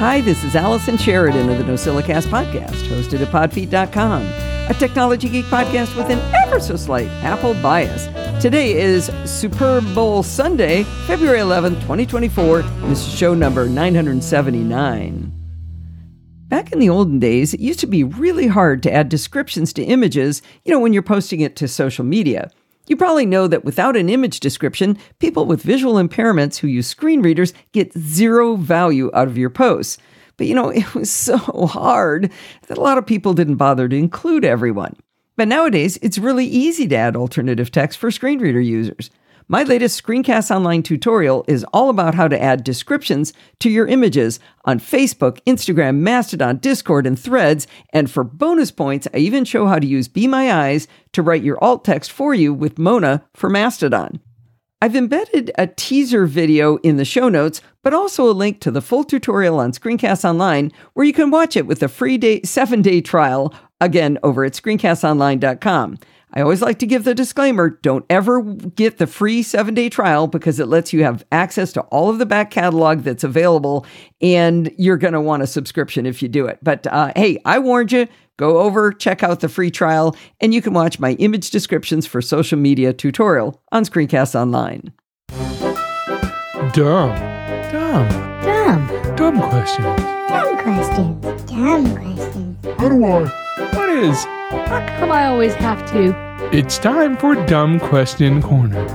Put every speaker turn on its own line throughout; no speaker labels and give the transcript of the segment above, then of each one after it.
Hi, this is Allison Sheridan of the NosillaCast podcast, hosted at podfeet.com, a technology geek podcast with an ever so slight Apple bias. Today is Super Bowl Sunday, February 11th, 2024, and this is show number 979. Back in the olden days, it used to be really hard to add descriptions to images, you know, when you're posting it to social media. You probably know that without an image description, people with visual impairments who use screen readers get zero value out of your posts. But you know, it was so hard that a lot of people didn't bother to include everyone. But nowadays, it's really easy to add alternative text for screen reader users. My latest Screencast Online tutorial is all about how to add descriptions to your images on Facebook, Instagram, Mastodon, Discord, and Threads. And for bonus points, I even show how to use Be My Eyes to write your alt text for you with Mona for Mastodon. I've embedded a teaser video in the show notes, but also a link to the full tutorial on Screencast Online where you can watch it with a free day, seven day trial, again, over at screencastonline.com. I always like to give the disclaimer don't ever get the free seven day trial because it lets you have access to all of the back catalog that's available, and you're going to want a subscription if you do it. But uh, hey, I warned you. Go over, check out the free trial, and you can watch my image descriptions for social media tutorial on Screencast Online.
Dumb. Dumb.
Dumb.
Dumb questions.
Dumb questions. Dumb questions.
How do I? What is?
How come I always have to?
It's time for Dumb Question Corner.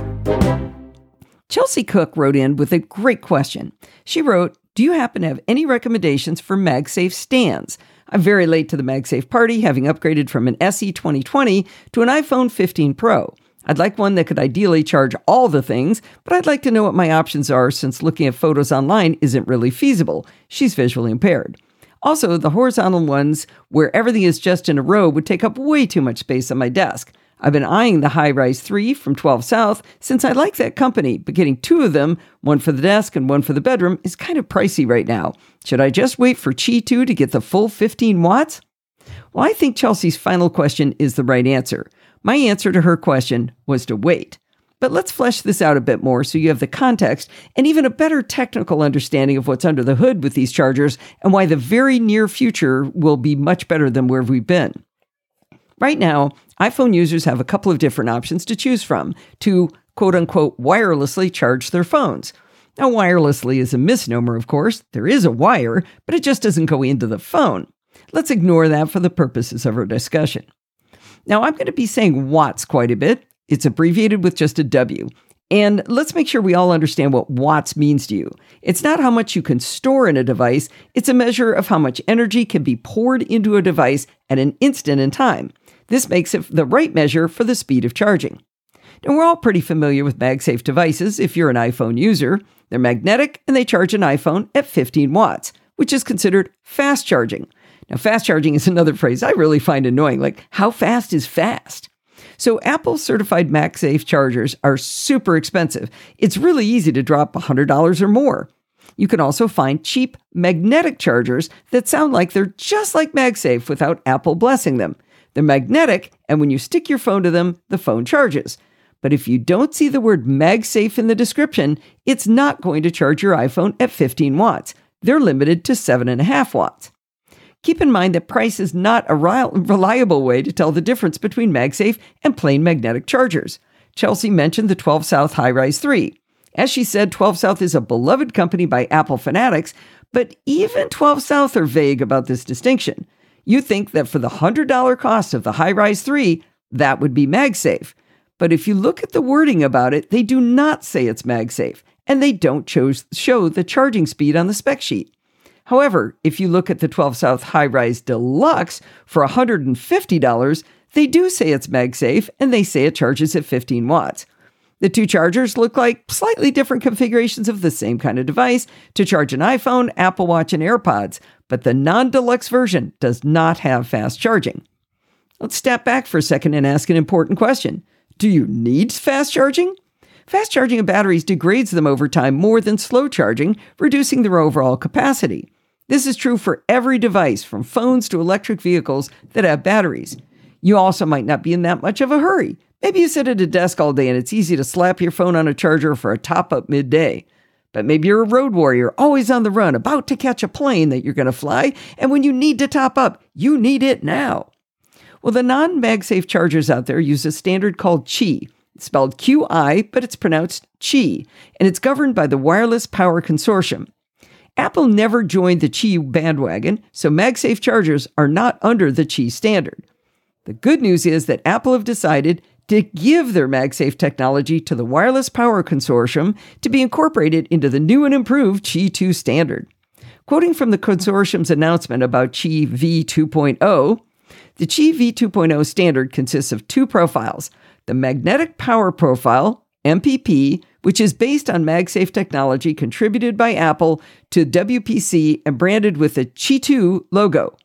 Chelsea Cook wrote in with a great question. She wrote, Do you happen to have any recommendations for MagSafe stands? I'm very late to the MagSafe party, having upgraded from an SE 2020 to an iPhone 15 Pro. I'd like one that could ideally charge all the things, but I'd like to know what my options are since looking at photos online isn't really feasible. She's visually impaired. Also, the horizontal ones where everything is just in a row would take up way too much space on my desk. I've been eyeing the HiRise 3 from 12 South since I like that company, but getting two of them, one for the desk and one for the bedroom, is kind of pricey right now. Should I just wait for Qi2 to get the full 15 watts? Well, I think Chelsea's final question is the right answer. My answer to her question was to wait. But let's flesh this out a bit more so you have the context and even a better technical understanding of what's under the hood with these chargers and why the very near future will be much better than where we've been. Right now, iPhone users have a couple of different options to choose from to quote unquote wirelessly charge their phones. Now, wirelessly is a misnomer, of course. There is a wire, but it just doesn't go into the phone. Let's ignore that for the purposes of our discussion. Now, I'm going to be saying watts quite a bit. It's abbreviated with just a W. And let's make sure we all understand what watts means to you. It's not how much you can store in a device, it's a measure of how much energy can be poured into a device at an instant in time. This makes it the right measure for the speed of charging. Now, we're all pretty familiar with MagSafe devices if you're an iPhone user. They're magnetic and they charge an iPhone at 15 watts, which is considered fast charging. Now, fast charging is another phrase I really find annoying. Like, how fast is fast? So, Apple certified MagSafe chargers are super expensive. It's really easy to drop $100 or more. You can also find cheap magnetic chargers that sound like they're just like MagSafe without Apple blessing them. They're magnetic, and when you stick your phone to them, the phone charges. But if you don't see the word MagSafe in the description, it's not going to charge your iPhone at 15 watts. They're limited to 7.5 watts. Keep in mind that price is not a reliable way to tell the difference between MagSafe and plain magnetic chargers. Chelsea mentioned the 12 South HiRise 3. As she said, 12 South is a beloved company by Apple fanatics, but even 12 South are vague about this distinction. You think that for the $100 cost of the HiRise 3, that would be MagSafe. But if you look at the wording about it, they do not say it's MagSafe, and they don't show the charging speed on the spec sheet. However, if you look at the 12 South HiRise Deluxe for $150, they do say it's MagSafe and they say it charges at 15 watts. The two chargers look like slightly different configurations of the same kind of device to charge an iPhone, Apple Watch, and AirPods, but the non deluxe version does not have fast charging. Let's step back for a second and ask an important question Do you need fast charging? Fast charging of batteries degrades them over time more than slow charging, reducing their overall capacity. This is true for every device, from phones to electric vehicles that have batteries. You also might not be in that much of a hurry. Maybe you sit at a desk all day and it's easy to slap your phone on a charger for a top up midday. But maybe you're a road warrior, always on the run, about to catch a plane that you're going to fly, and when you need to top up, you need it now. Well, the non MagSafe chargers out there use a standard called Qi. It's spelled QI, but it's pronounced Qi, and it's governed by the Wireless Power Consortium. Apple never joined the Qi bandwagon, so MagSafe chargers are not under the Qi standard. The good news is that Apple have decided to give their MagSafe technology to the Wireless Power Consortium to be incorporated into the new and improved Qi2 standard. Quoting from the consortium's announcement about Qi V2.0, the Qi V2.0 standard consists of two profiles the Magnetic Power Profile, MPP, which is based on MagSafe technology contributed by Apple to WPC and branded with the Qi2 logo.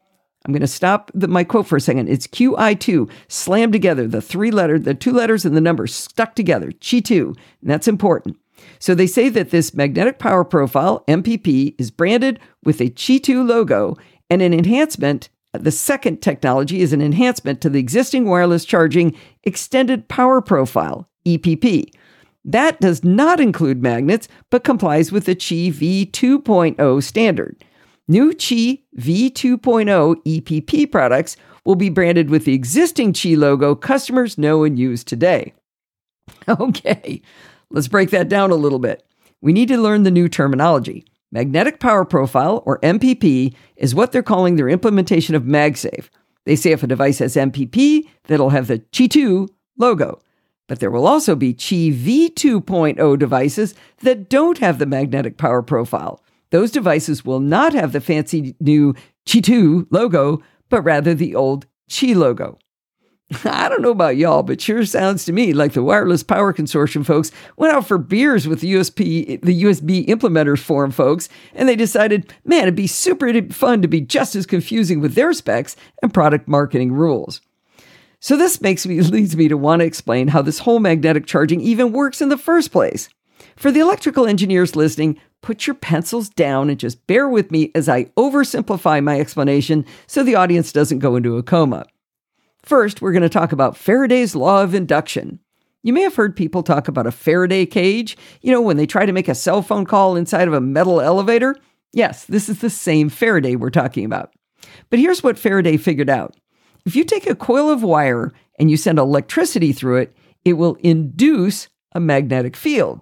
I'm going to stop the, my quote for a second. It's QI2, slammed together, the three letter, the two letters and the number stuck together, Qi2. And that's important. So they say that this magnetic power profile, MPP, is branded with a Qi2 logo and an enhancement. The second technology is an enhancement to the existing wireless charging extended power profile, EPP. That does not include magnets, but complies with the Qi V2.0 standard. New Qi V2.0 EPP products will be branded with the existing Qi logo customers know and use today. Okay, let's break that down a little bit. We need to learn the new terminology. Magnetic Power Profile, or MPP, is what they're calling their implementation of MagSafe. They say if a device has MPP, that'll have the Qi2 logo. But there will also be Qi V2.0 devices that don't have the magnetic power profile. Those devices will not have the fancy new Qi2 logo, but rather the old Qi logo. I don't know about y'all, but sure sounds to me like the Wireless Power Consortium folks went out for beers with the USB, the USB Implementers Forum folks, and they decided, man, it'd be super fun to be just as confusing with their specs and product marketing rules. So this makes me leads me to want to explain how this whole magnetic charging even works in the first place. For the electrical engineers listening, put your pencils down and just bear with me as I oversimplify my explanation so the audience doesn't go into a coma. First, we're going to talk about Faraday's law of induction. You may have heard people talk about a Faraday cage, you know, when they try to make a cell phone call inside of a metal elevator. Yes, this is the same Faraday we're talking about. But here's what Faraday figured out if you take a coil of wire and you send electricity through it, it will induce a magnetic field.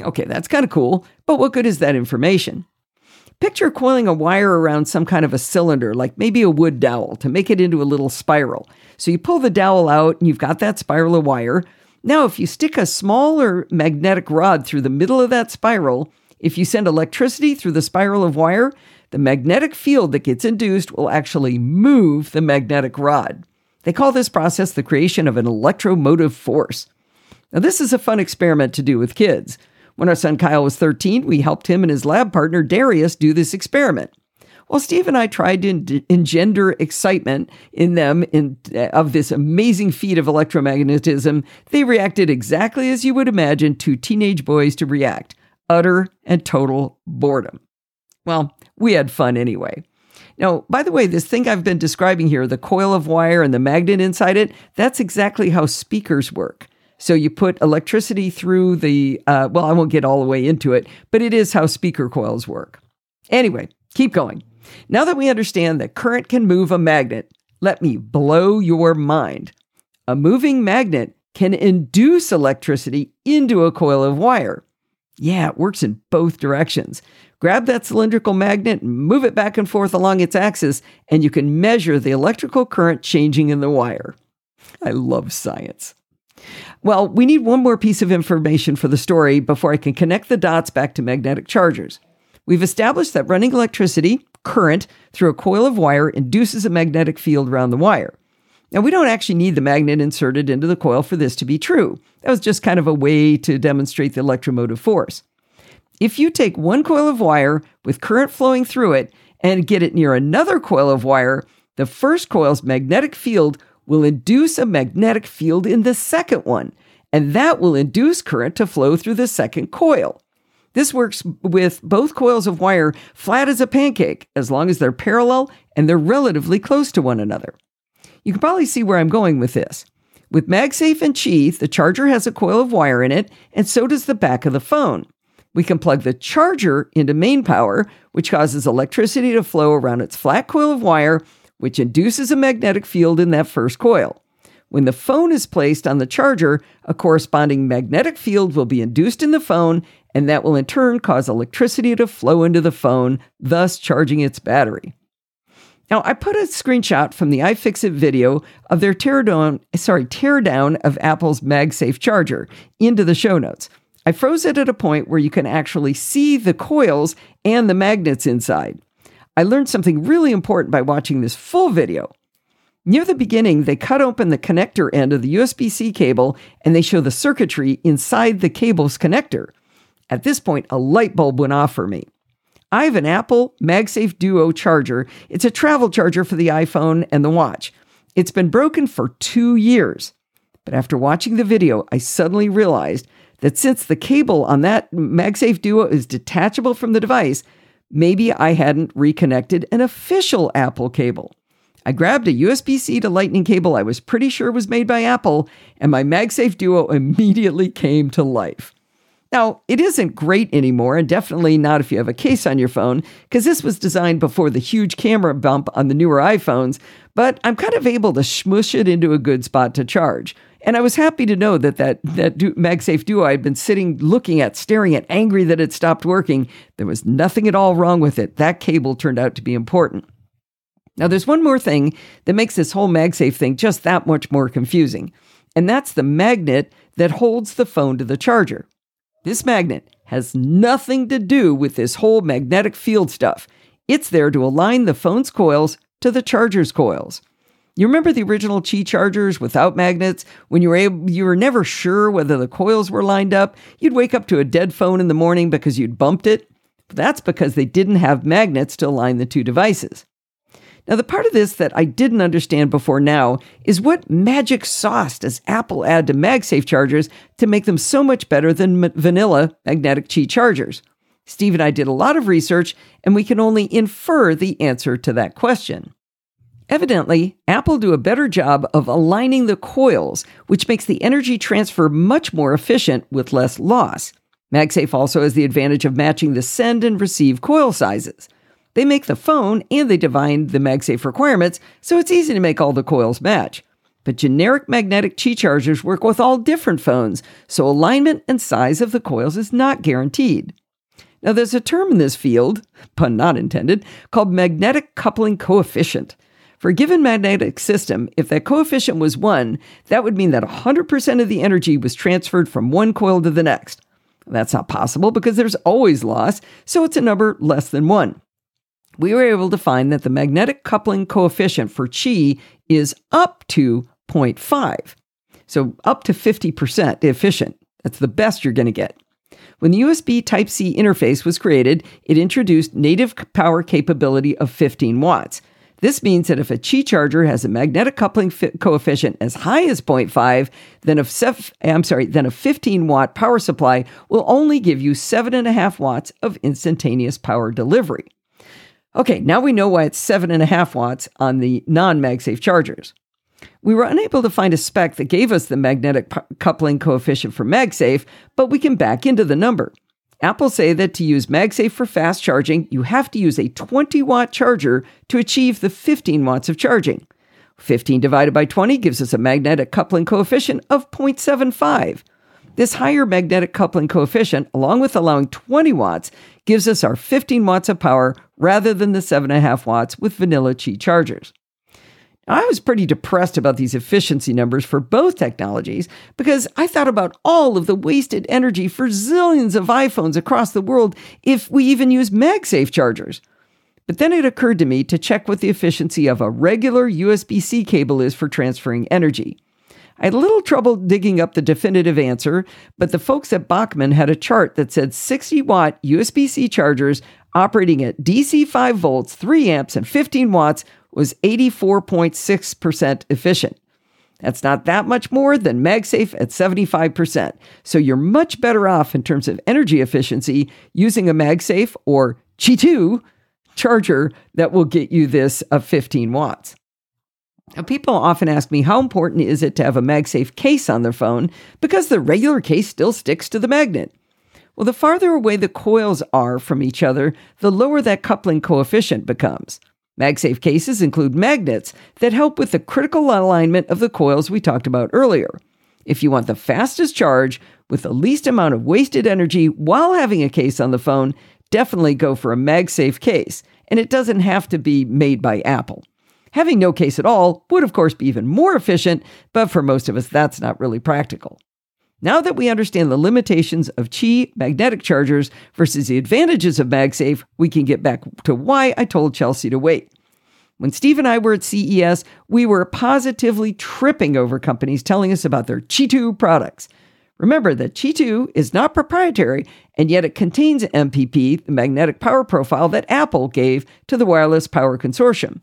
Okay, that's kind of cool, but what good is that information? Picture coiling a wire around some kind of a cylinder, like maybe a wood dowel, to make it into a little spiral. So you pull the dowel out and you've got that spiral of wire. Now, if you stick a smaller magnetic rod through the middle of that spiral, if you send electricity through the spiral of wire, the magnetic field that gets induced will actually move the magnetic rod. They call this process the creation of an electromotive force. Now, this is a fun experiment to do with kids. When our son Kyle was 13, we helped him and his lab partner Darius do this experiment. While Steve and I tried to engender excitement in them in, uh, of this amazing feat of electromagnetism, they reacted exactly as you would imagine two teenage boys to react utter and total boredom. Well, we had fun anyway. Now, by the way, this thing I've been describing here, the coil of wire and the magnet inside it, that's exactly how speakers work. So you put electricity through the, uh, well, I won't get all the way into it, but it is how speaker coils work. Anyway, keep going. Now that we understand that current can move a magnet, let me blow your mind. A moving magnet can induce electricity into a coil of wire. Yeah, it works in both directions. Grab that cylindrical magnet move it back and forth along its axis, and you can measure the electrical current changing in the wire. I love science. Well, we need one more piece of information for the story before I can connect the dots back to magnetic chargers. We've established that running electricity, current, through a coil of wire induces a magnetic field around the wire. Now, we don't actually need the magnet inserted into the coil for this to be true. That was just kind of a way to demonstrate the electromotive force. If you take one coil of wire with current flowing through it and get it near another coil of wire, the first coil's magnetic field will induce a magnetic field in the second one, and that will induce current to flow through the second coil. This works with both coils of wire flat as a pancake, as long as they're parallel and they're relatively close to one another. You can probably see where I'm going with this. With MagSafe and Qi, the charger has a coil of wire in it, and so does the back of the phone. We can plug the charger into main power, which causes electricity to flow around its flat coil of wire, which induces a magnetic field in that first coil. When the phone is placed on the charger, a corresponding magnetic field will be induced in the phone, and that will in turn cause electricity to flow into the phone, thus charging its battery. Now, I put a screenshot from the iFixit video of their teardown, sorry, teardown of Apple's MagSafe charger into the show notes. I froze it at a point where you can actually see the coils and the magnets inside. I learned something really important by watching this full video. Near the beginning, they cut open the connector end of the USB C cable and they show the circuitry inside the cable's connector. At this point, a light bulb went off for me. I have an Apple MagSafe Duo charger. It's a travel charger for the iPhone and the watch. It's been broken for two years. But after watching the video, I suddenly realized that since the cable on that MagSafe Duo is detachable from the device, maybe I hadn't reconnected an official Apple cable. I grabbed a USB C to Lightning cable I was pretty sure was made by Apple, and my MagSafe Duo immediately came to life. Now, it isn't great anymore, and definitely not if you have a case on your phone, because this was designed before the huge camera bump on the newer iPhones, but I'm kind of able to smush it into a good spot to charge. And I was happy to know that that, that MagSafe Duo I'd been sitting looking at, staring at, angry that it stopped working. There was nothing at all wrong with it. That cable turned out to be important. Now, there's one more thing that makes this whole MagSafe thing just that much more confusing, and that's the magnet that holds the phone to the charger. This magnet has nothing to do with this whole magnetic field stuff. It's there to align the phone's coils to the charger's coils. You remember the original Qi chargers without magnets when you were able, you were never sure whether the coils were lined up? You'd wake up to a dead phone in the morning because you'd bumped it. That's because they didn't have magnets to align the two devices. Now, the part of this that I didn't understand before now is what magic sauce does Apple add to MagSafe chargers to make them so much better than m- vanilla magnetic Qi chargers? Steve and I did a lot of research, and we can only infer the answer to that question. Evidently, Apple do a better job of aligning the coils, which makes the energy transfer much more efficient with less loss. MagSafe also has the advantage of matching the send and receive coil sizes. They make the phone and they define the MagSafe requirements, so it's easy to make all the coils match. But generic magnetic Qi chargers work with all different phones, so alignment and size of the coils is not guaranteed. Now, there's a term in this field, pun not intended, called magnetic coupling coefficient. For a given magnetic system, if that coefficient was 1, that would mean that 100% of the energy was transferred from one coil to the next. That's not possible because there's always loss, so it's a number less than 1 we were able to find that the magnetic coupling coefficient for Qi is up to 0.5. So up to 50% efficient. That's the best you're going to get. When the USB Type C interface was created, it introduced native power capability of 15 watts. This means that if a Qi charger has a magnetic coupling fi- coefficient as high as 0.5, then a, sef- I'm sorry, then a 15 watt power supply will only give you 7.5 watts of instantaneous power delivery. Okay, now we know why it's 7.5 watts on the non MagSafe chargers. We were unable to find a spec that gave us the magnetic p- coupling coefficient for MagSafe, but we can back into the number. Apple say that to use MagSafe for fast charging, you have to use a 20 watt charger to achieve the 15 watts of charging. 15 divided by 20 gives us a magnetic coupling coefficient of 0.75. This higher magnetic coupling coefficient, along with allowing 20 watts, gives us our 15 watts of power rather than the 7.5 watts with vanilla Qi chargers. I was pretty depressed about these efficiency numbers for both technologies because I thought about all of the wasted energy for zillions of iPhones across the world if we even use MagSafe chargers. But then it occurred to me to check what the efficiency of a regular USB C cable is for transferring energy. I had a little trouble digging up the definitive answer, but the folks at Bachman had a chart that said 60 watt USB C chargers operating at DC 5 volts, 3 amps, and 15 watts was 84.6% efficient. That's not that much more than MagSafe at 75%. So you're much better off in terms of energy efficiency using a MagSafe or Qi2 charger that will get you this of 15 watts. Now, people often ask me how important is it to have a MagSafe case on their phone because the regular case still sticks to the magnet. Well, the farther away the coils are from each other, the lower that coupling coefficient becomes. MagSafe cases include magnets that help with the critical alignment of the coils we talked about earlier. If you want the fastest charge with the least amount of wasted energy while having a case on the phone, definitely go for a MagSafe case, and it doesn't have to be made by Apple. Having no case at all would, of course, be even more efficient, but for most of us, that's not really practical. Now that we understand the limitations of Qi magnetic chargers versus the advantages of MagSafe, we can get back to why I told Chelsea to wait. When Steve and I were at CES, we were positively tripping over companies telling us about their Qi2 products. Remember that Qi2 is not proprietary, and yet it contains MPP, the magnetic power profile that Apple gave to the Wireless Power Consortium.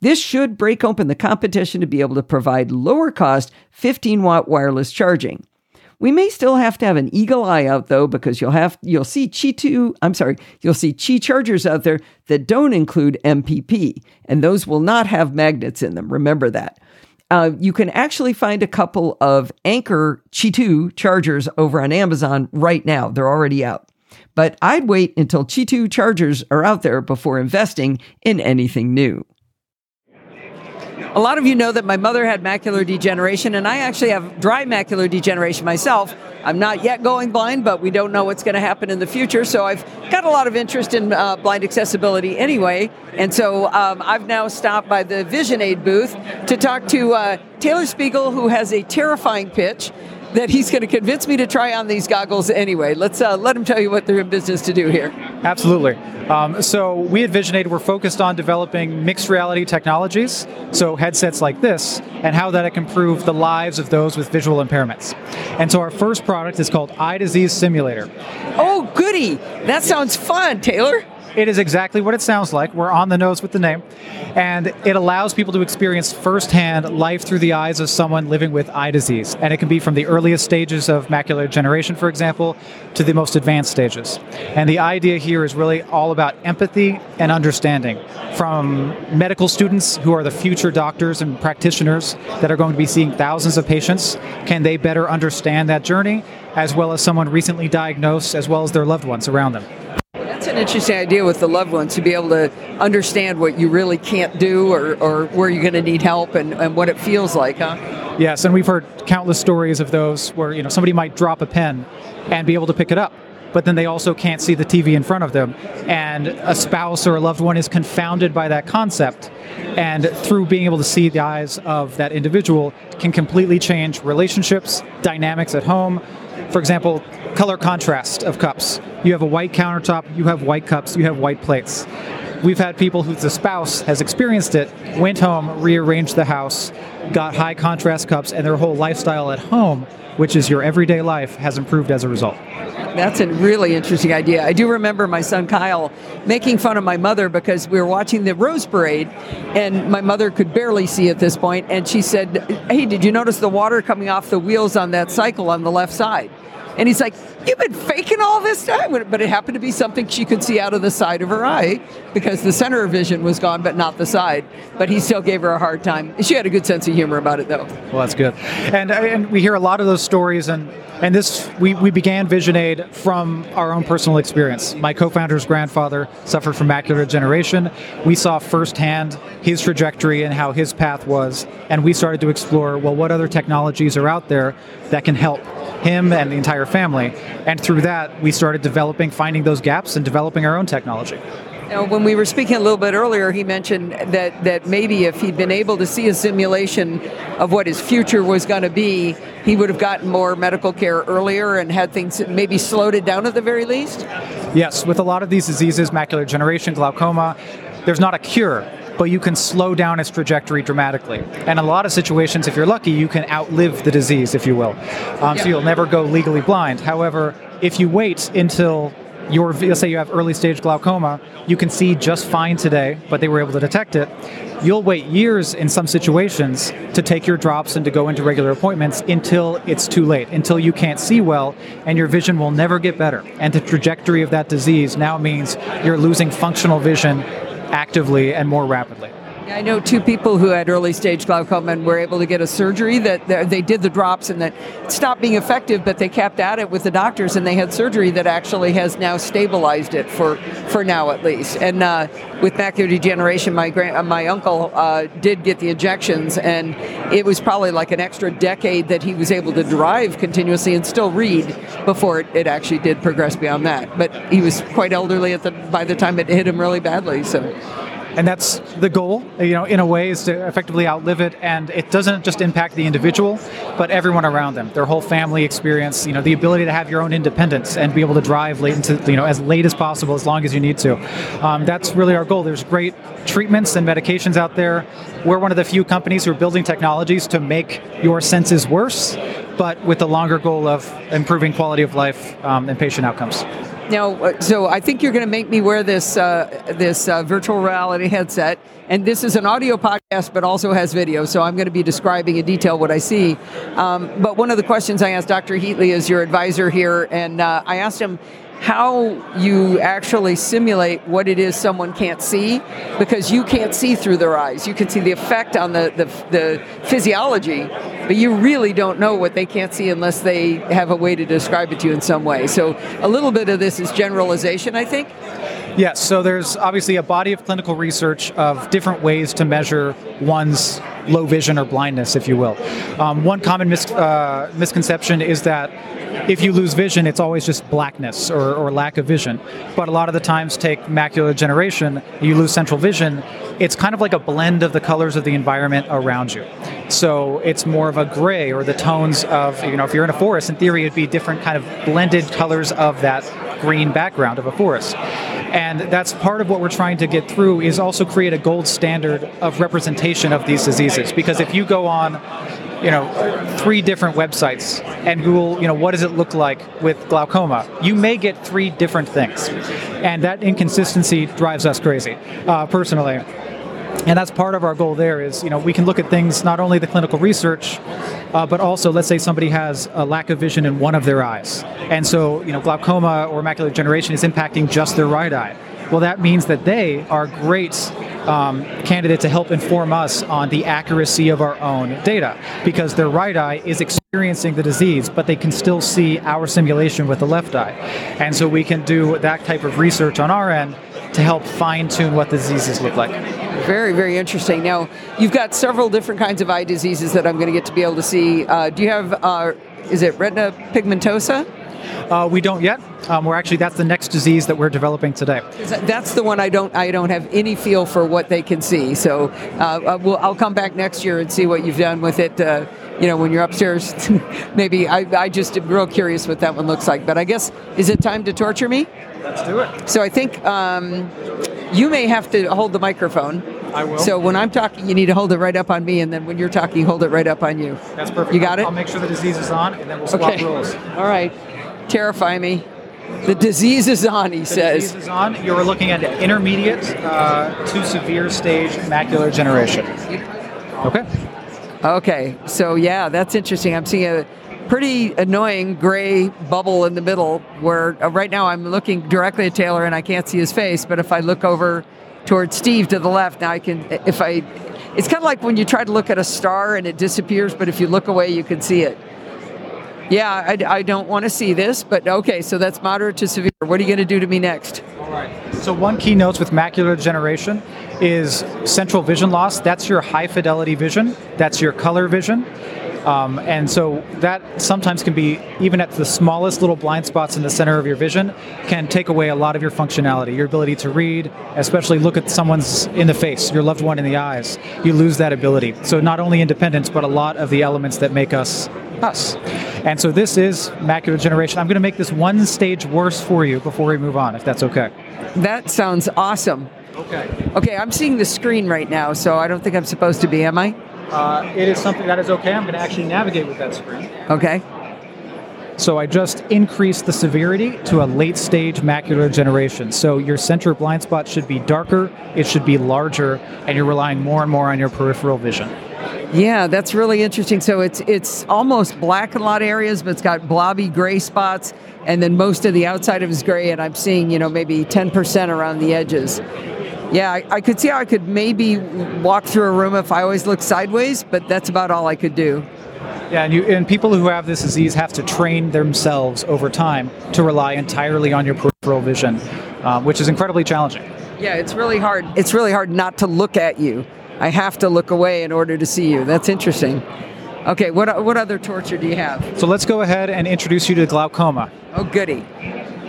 This should break open the competition to be able to provide lower cost 15 watt wireless charging. We may still have to have an eagle eye out though, because you'll have you'll see Qi2, I'm sorry, you'll see Qi chargers out there that don't include MPP, and those will not have magnets in them. Remember that. Uh, you can actually find a couple of Anker Qi 2 chargers over on Amazon right now. They're already out. But I'd wait until Qi2 chargers are out there before investing in anything new. A lot of you know that my mother had macular degeneration, and I actually have dry macular degeneration myself. I'm not yet going blind, but we don't know what's going to happen in the future. So I've got a lot of interest in uh, blind accessibility anyway. And so um, I've now stopped by the VisionAid booth to talk to uh, Taylor Spiegel, who has a terrifying pitch that he's going to convince me to try on these goggles anyway. Let's uh, let him tell you what they're in business to do here.
Absolutely. Um, so we at VisionAid, we're focused on developing mixed reality technologies, so headsets like this, and how that can improve the lives of those with visual impairments. And so our first product is called Eye Disease Simulator.
Oh, goody! That sounds fun, Taylor.
It is exactly what it sounds like. We're on the nose with the name. And it allows people to experience firsthand life through the eyes of someone living with eye disease. And it can be from the earliest stages of macular degeneration, for example, to the most advanced stages. And the idea here is really all about empathy and understanding from medical students who are the future doctors and practitioners that are going to be seeing thousands of patients. Can they better understand that journey, as well as someone recently diagnosed, as well as their loved ones around them?
An interesting idea with the loved ones to be able to understand what you really can't do or, or where you're going to need help and, and what it feels like, huh?
Yes, and we've heard countless stories of those where you know somebody might drop a pen and be able to pick it up, but then they also can't see the TV in front of them, and a spouse or a loved one is confounded by that concept, and through being able to see the eyes of that individual can completely change relationships, dynamics at home. For example, color contrast of cups. You have a white countertop, you have white cups, you have white plates. We've had people who the spouse has experienced it, went home, rearranged the house, got high contrast cups, and their whole lifestyle at home, which is your everyday life, has improved as a result.
That's a really interesting idea. I do remember my son Kyle making fun of my mother because we were watching the Rose Parade, and my mother could barely see at this point, and she said, "Hey, did you notice the water coming off the wheels on that cycle on the left side?" And he's like, You've been faking all this time. But it happened to be something she could see out of the side of her eye because the center of vision was gone, but not the side. But he still gave her a hard time. She had a good sense of humor about it, though.
Well, that's good. And, uh, and we hear a lot of those stories, and, and this we, we began VisionAid from our own personal experience. My co founder's grandfather suffered from macular degeneration. We saw firsthand his trajectory and how his path was, and we started to explore well, what other technologies are out there that can help him and the entire family. And through that, we started developing, finding those gaps, and developing our own technology.
Now, when we were speaking a little bit earlier, he mentioned that, that maybe if he'd been able to see a simulation of what his future was going to be, he would have gotten more medical care earlier and had things maybe slowed it down at the very least?
Yes, with a lot of these diseases, macular degeneration, glaucoma, there's not a cure but you can slow down its trajectory dramatically. And a lot of situations, if you're lucky, you can outlive the disease, if you will. Um, so you'll never go legally blind. However, if you wait until your, let's say you have early stage glaucoma, you can see just fine today, but they were able to detect it. You'll wait years in some situations to take your drops and to go into regular appointments until it's too late, until you can't see well, and your vision will never get better. And the trajectory of that disease now means you're losing functional vision actively and more rapidly.
I know two people who had early stage glaucoma and were able to get a surgery that they did the drops and that stopped being effective, but they kept at it with the doctors and they had surgery that actually has now stabilized it for for now at least. And uh, with macular degeneration, my grand, uh, my uncle uh, did get the injections, and it was probably like an extra decade that he was able to drive continuously and still read before it, it actually did progress beyond that. But he was quite elderly at the by the time it hit him really badly. So.
And that's the goal you know in a way is to effectively outlive it. And it doesn't just impact the individual but everyone around them their whole family experience you know the ability to have your own independence and be able to drive late into you know as late as possible as long as you need to. Um, that's really our goal. There's great treatments and medications out there. We're one of the few companies who are building technologies to make your senses worse but with the longer goal of improving quality of life um, and patient outcomes
Now, uh, so I think you're going to make me wear this uh, this uh, virtual reality headset, and this is an audio podcast, but also has video. So I'm going to be describing in detail what I see. Um, but one of the questions I asked Dr. Heatley is your advisor here, and uh, I asked him how you actually simulate what it is someone can't see because you can't see through their eyes. You can see the effect on the, the, the physiology, but you really don't know what they can't see unless they have a way to describe it to you in some way. So a little bit of this is generalization, I think.
Yes, so there's obviously a body of clinical research of different ways to measure one's low vision or blindness, if you will. Um, one common mis- uh, misconception is that if you lose vision, it's always just blackness or, or lack of vision. But a lot of the times, take macular degeneration, you lose central vision, it's kind of like a blend of the colors of the environment around you. So it's more of a gray or the tones of, you know, if you're in a forest, in theory, it'd be different kind of blended colors of that green background of a forest. And that's part of what we're trying to get through is also create a gold standard of representation of these diseases. Because if you go on, you know, three different websites and Google, you know, what does it look like with glaucoma, you may get three different things. And that inconsistency drives us crazy, uh, personally. And that's part of our goal there is, you know, we can look at things, not only the clinical research, uh, but also let's say somebody has a lack of vision in one of their eyes. And so, you know, glaucoma or macular degeneration is impacting just their right eye. Well, that means that they are great um, candidate to help inform us on the accuracy of our own data because their right eye is experiencing the disease, but they can still see our simulation with the left eye. And so we can do that type of research on our end to help fine tune what the diseases look like.
Very, very interesting. Now, you've got several different kinds of eye diseases that I'm going to get to be able to see. Uh, do you have, uh, is it retina pigmentosa?
Uh, we don't yet. Um, we're actually that's the next disease that we're developing today.
That's the one I don't I don't have any feel for what they can see. So uh, uh, we'll, I'll come back next year and see what you've done with it. Uh, you know, when you're upstairs, maybe I, I just am real curious what that one looks like. But I guess is it time to torture me?
Let's do it.
So I think um, you may have to hold the microphone.
I will.
So when I'm talking, you need to hold it right up on me, and then when you're talking, hold it right up on you.
That's perfect.
You got it?
I'll make sure the disease is on, and then we'll swap
Okay.
rules.
All right. Terrify me. The disease is on, he
The
says.
disease is on. You're looking at intermediate uh, to severe stage macular degeneration. Okay.
Okay, so yeah, that's interesting. I'm seeing a pretty annoying gray bubble in the middle where uh, right now I'm looking directly at Taylor and I can't see his face, but if I look over towards Steve to the left, now I can, if I, it's kind of like when you try to look at a star and it disappears, but if you look away, you can see it. Yeah, I, I don't want to see this, but okay, so that's moderate to severe. What are you going to do to me next?
All right. So one key notes with macular degeneration is central vision loss. That's your high fidelity vision. That's your color vision. Um, and so that sometimes can be, even at the smallest little blind spots in the center of your vision, can take away a lot of your functionality, your ability to read, especially look at someone's in the face, your loved one in the eyes. You lose that ability. So not only independence, but a lot of the elements that make us us. And so this is macular degeneration. I'm going to make this one stage worse for you before we move on, if that's okay.
That sounds awesome.
Okay.
Okay, I'm seeing the screen right now, so I don't think I'm supposed to be, am I?
Uh, it is something that is okay. I'm going to actually navigate with that screen.
Okay.
So I just increased the severity to a late stage macular degeneration. So your center blind spot should be darker, it should be larger, and you're relying more and more on your peripheral vision.
Yeah, that's really interesting. So it's it's almost black in a lot of areas, but it's got blobby gray spots, and then most of the outside of it is gray, and I'm seeing you know maybe 10% around the edges. Yeah, I, I could see how I could maybe walk through a room if I always look sideways, but that's about all I could do.
Yeah, and, you, and people who have this disease have to train themselves over time to rely entirely on your peripheral vision, um, which is incredibly challenging.
Yeah, it's really hard. It's really hard not to look at you. I have to look away in order to see you. That's interesting. Okay, what what other torture do you have?
So let's go ahead and introduce you to glaucoma.
Oh, goody.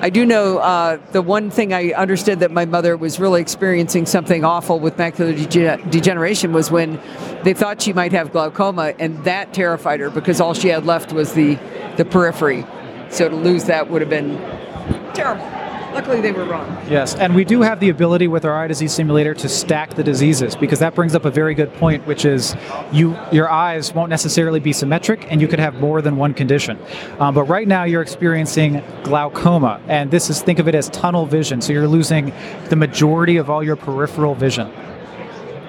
I do know uh, the one thing I understood that my mother was really experiencing something awful with macular dege- degeneration was when they thought she might have glaucoma, and that terrified her because all she had left was the, the periphery. So to lose that would have been terrible. Luckily, they were wrong.
Yes, and we do have the ability with our eye disease simulator to stack the diseases because that brings up a very good point, which is you your eyes won't necessarily be symmetric, and you could have more than one condition. Um, but right now, you're experiencing glaucoma, and this is think of it as tunnel vision. So you're losing the majority of all your peripheral vision.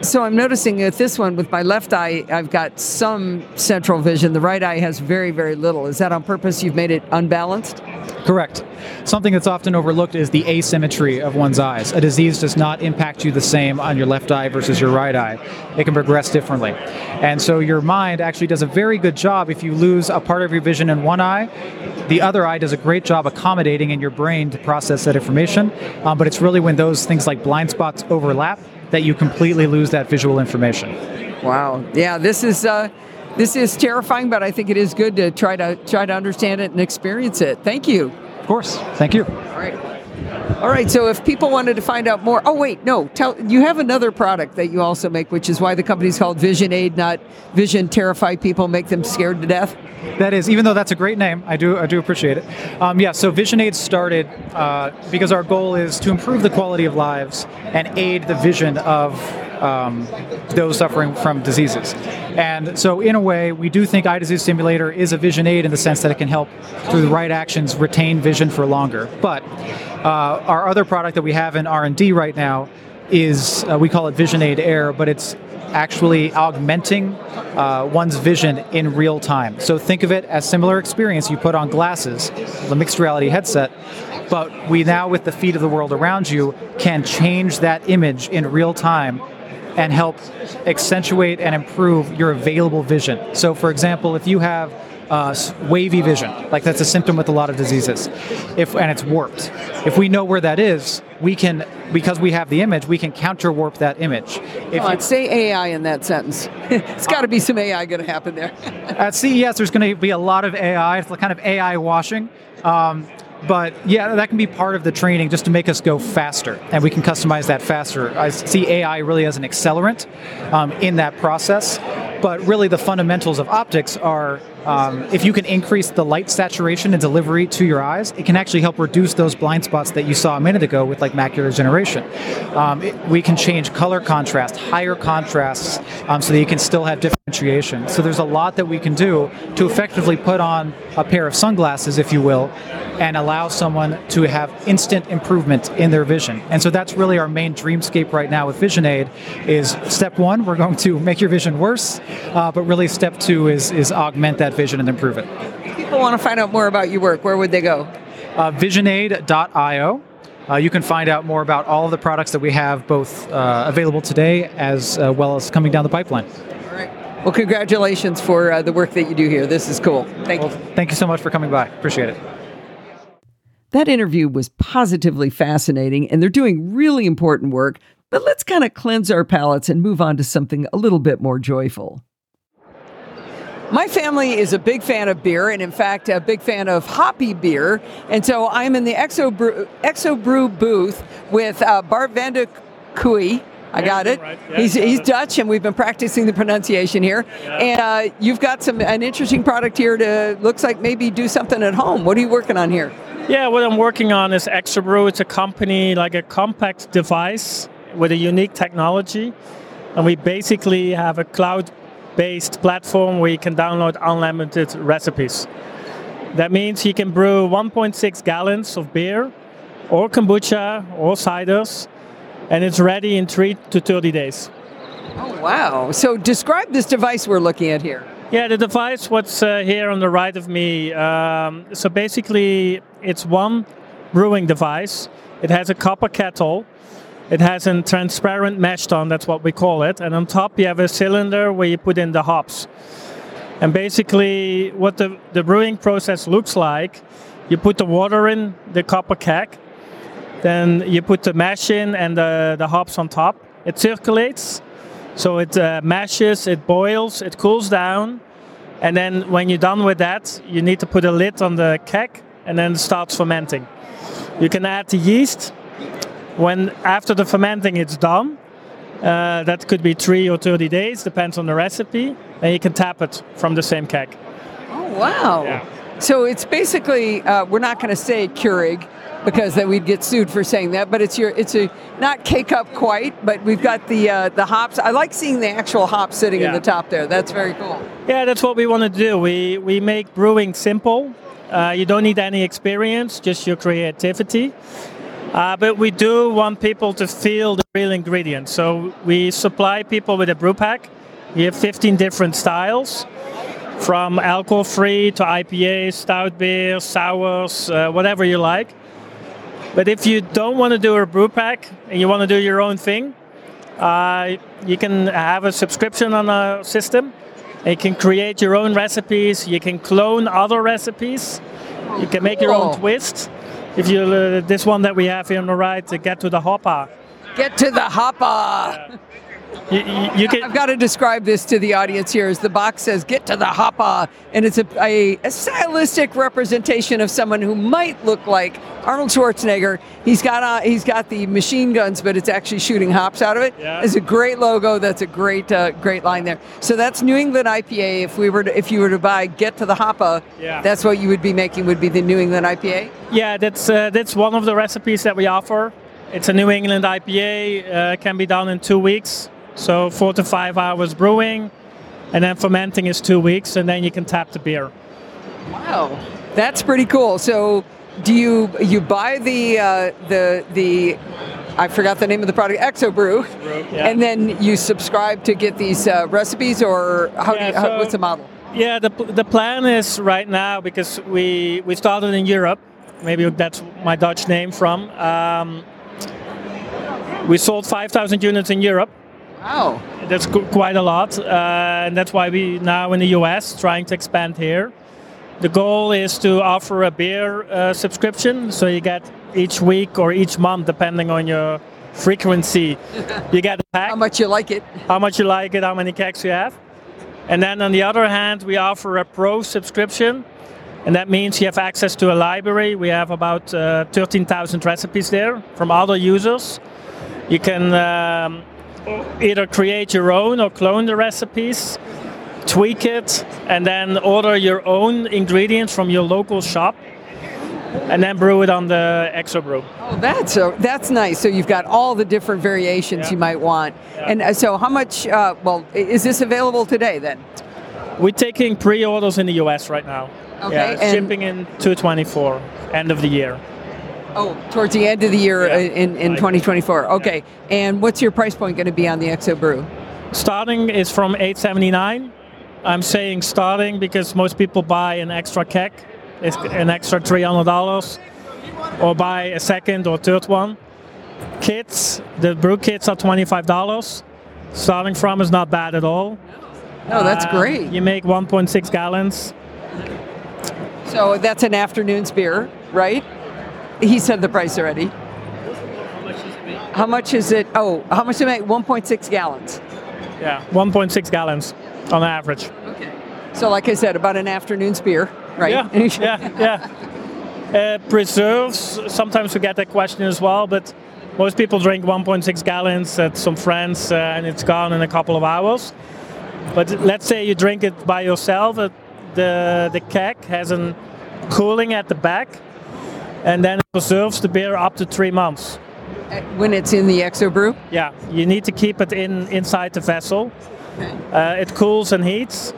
So I'm noticing with this one, with my left eye, I've got some central vision. The right eye has very, very little. Is that on purpose? You've made it unbalanced?
Correct. Something that's often overlooked is the asymmetry of one's eyes. A disease does not impact you the same on your left eye versus your right eye. It can progress differently. And so your mind actually does a very good job if you lose a part of your vision in one eye. The other eye does a great job accommodating in your brain to process that information. Um, but it's really when those things like blind spots overlap that you completely lose that visual information.
Wow. Yeah, this is uh, this is terrifying, but I think it is good to try to try to understand it and experience it. Thank you.
Of course. Thank you.
All right. All right. So if people wanted to find out more, oh wait, no, tell you have another product that you also make, which is why the company's called VisionAid, not Vision Terrify people, make them scared to death.
That is, even though that's a great name, I do I do appreciate it. Um, yeah, so VisionAid started uh, because our goal is to improve the quality of lives and aid the vision of um, those suffering from diseases. And so, in a way, we do think Eye Disease Simulator is a vision aid in the sense that it can help, through the right actions, retain vision for longer. But uh, our other product that we have in R&D right now is uh, we call it VisionAid Air, but it's actually augmenting uh, one's vision in real time. So think of it as similar experience you put on glasses, the mixed reality headset, but we now with the feet of the world around you can change that image in real time and help accentuate and improve your available vision. So for example, if you have uh, wavy vision, like that's a symptom with a lot of diseases, if and it's warped. If we know where that is, we can because we have the image, we can counter warp that image. If
Come on, say AI in that sentence. it's got to be some AI going to happen there.
At CES, there's going to be a lot of AI. It's kind of AI washing. Um, but yeah, that can be part of the training just to make us go faster, and we can customize that faster. I see AI really as an accelerant um, in that process, but really the fundamentals of optics are um, if you can increase the light saturation and delivery to your eyes, it can actually help reduce those blind spots that you saw a minute ago with like macular degeneration. Um, it, we can change color contrast, higher contrasts, um, so that you can still have differentiation. So there's a lot that we can do to effectively put on a pair of sunglasses, if you will, and allow someone to have instant improvement in their vision. And so that's really our main dreamscape right now with VisionAid is step one, we're going to make your vision worse, uh, but really step two is, is augment that vision and improve it.
People want to find out more about your work. Where would they go?
Uh, visionaid.io. Uh, you can find out more about all of the products that we have both uh, available today as uh, well as coming down the pipeline.
All right. Well, congratulations for uh, the work that you do here. This is cool. Thank you.
Thank you so much for coming by. Appreciate it.
That interview was positively fascinating, and they're doing really important work. But let's kind of cleanse our palates and move on to something a little bit more joyful. My family is a big fan of beer, and in fact, a big fan of hoppy beer. And so I'm in the Exobrew, Exo Brew booth with uh, Bart van de Kooi. I got it.
right. Yeah,
he's
got
he's
it.
Dutch, and we've been practicing the pronunciation here. And uh, you've got some an interesting product here to looks like maybe do something at home. What are you working on here?
Yeah, what I'm working on is Exobrew. It's a company like a compact device with a unique technology, and we basically have a cloud-based platform where you can download unlimited recipes. That means you can brew 1.6 gallons of beer, or kombucha, or ciders, and it's ready in three to 30 days.
Oh wow! So describe this device we're looking at here.
Yeah, the device, what's uh, here on the right of me. Um, so basically, it's one brewing device. It has a copper kettle, It has a transparent mash tun, that's what we call it. And on top, you have a cylinder where you put in the hops. And basically, what the, the brewing process looks like, you put the water in the copper keg, then you put the mash in and the, the hops on top. It circulates, so it uh, mashes, it boils, it cools down, and then when you're done with that, you need to put a lid on the keg, and then it starts fermenting. You can add the yeast when after the fermenting it's done. Uh, that could be three or 30 days, depends on the recipe, and you can tap it from the same keg.
Oh, wow.
Yeah.
So it's basically, uh, we're not going to say Keurig because then we'd get sued for saying that, but it's your, it's a, not cake up quite, but we've got the, uh, the hops. I like seeing the actual hops sitting in the top there. That's very cool.
Yeah, that's what we want to do. We we make brewing simple. Uh, you don't need any experience, just your creativity. Uh, but we do want people to feel the real ingredients. So we supply people with a brew pack. We have 15 different styles, from alcohol-free to IPAs, stout beers, sours, uh, whatever you like. But if you don't want to do a brew pack and you want to do your own thing, uh, you can have a subscription on a system. You can create your own recipes. You can clone other recipes. You can make your own twist. If you uh, this one that we have here on the right, to get to the hopper,
Get to the hoppa.
you, you, you can.
I've got to describe this to the audience here as the box says, get to the hoppa. And it's a, a, a stylistic representation of someone who might look like Arnold Schwarzenegger. He's got uh, he's got the machine guns, but it's actually shooting hops out of it.
Yeah.
It's a great logo. That's a great uh, great line there. So that's New England IPA. If we were to, if you were to buy Get to the Hoppa,
Yeah.
that's what you would be making would be the New England IPA.
Yeah, that's uh, that's one of the recipes that we offer. It's a New England IPA. Uh, can be done in two weeks, so four to five hours brewing, and then fermenting is two weeks, and then you can tap the beer.
Wow, that's pretty cool. So, do you you buy the uh, the the I forgot the name of the product, Exobrew,
yeah.
and then you subscribe to get these uh, recipes, or how do
Yeah,
you, how,
so-
what's the model?
Yeah, the, the plan is right now because we we started in Europe. Maybe that's my Dutch name from. Um, we sold 5,000 units in Europe.
Wow,
That's quite a lot, uh, and that's why we now in the US trying to expand here. The goal is to offer a beer uh, subscription, so you get each week or each month, depending on your frequency, you get a pack
how much you like it?
how much you like it, how many kegs you have. And then on the other hand, we offer a pro subscription, and that means you have access to a library. We have about uh, 13,000 recipes there from other users. You can um, either create your own or clone the recipes, tweak it, and then order your own ingredients from your local shop, and then brew it on the Exobrew.
Oh, that's a, that's nice. So you've got all the different variations
Yeah.
you might want, and uh, so how much? Uh, well, is this available today then?
We're taking pre-orders in the US right now.
Okay,
Yeah,
and-
shipping in 224, end of the year.
Oh, towards the end of the year
Yeah.
uh, in, in 2024. Okay, and what's your price point going to be on the Exobrew?
Starting is from 879. I'm saying starting because most people buy an extra keg, it's an extra $300, or buy a second or third one. Kits, the brew kits are $25. Starting from is not bad at all.
No, that's
Um,
great.
You make 1.6 gallons.
So that's an afternoon's beer, right? He said the price already. How much is it? Oh, how much do you make? 1.6 gallons.
Yeah, 1.6 gallons on average.
Okay. So, like I said, about an afternoon's beer, right?
Yeah, yeah, yeah. Uh, preserves. Sometimes we get that question as well, but most people drink 1.6 gallons at some friends, uh, and it's gone in a couple of hours. But let's say you drink it by yourself. uh, the the keg has a cooling at the back, and then it preserves the beer up to three months.
when it's in the Exobrew.
Yeah, you need to keep it in inside the vessel. Uh, it cools and heats,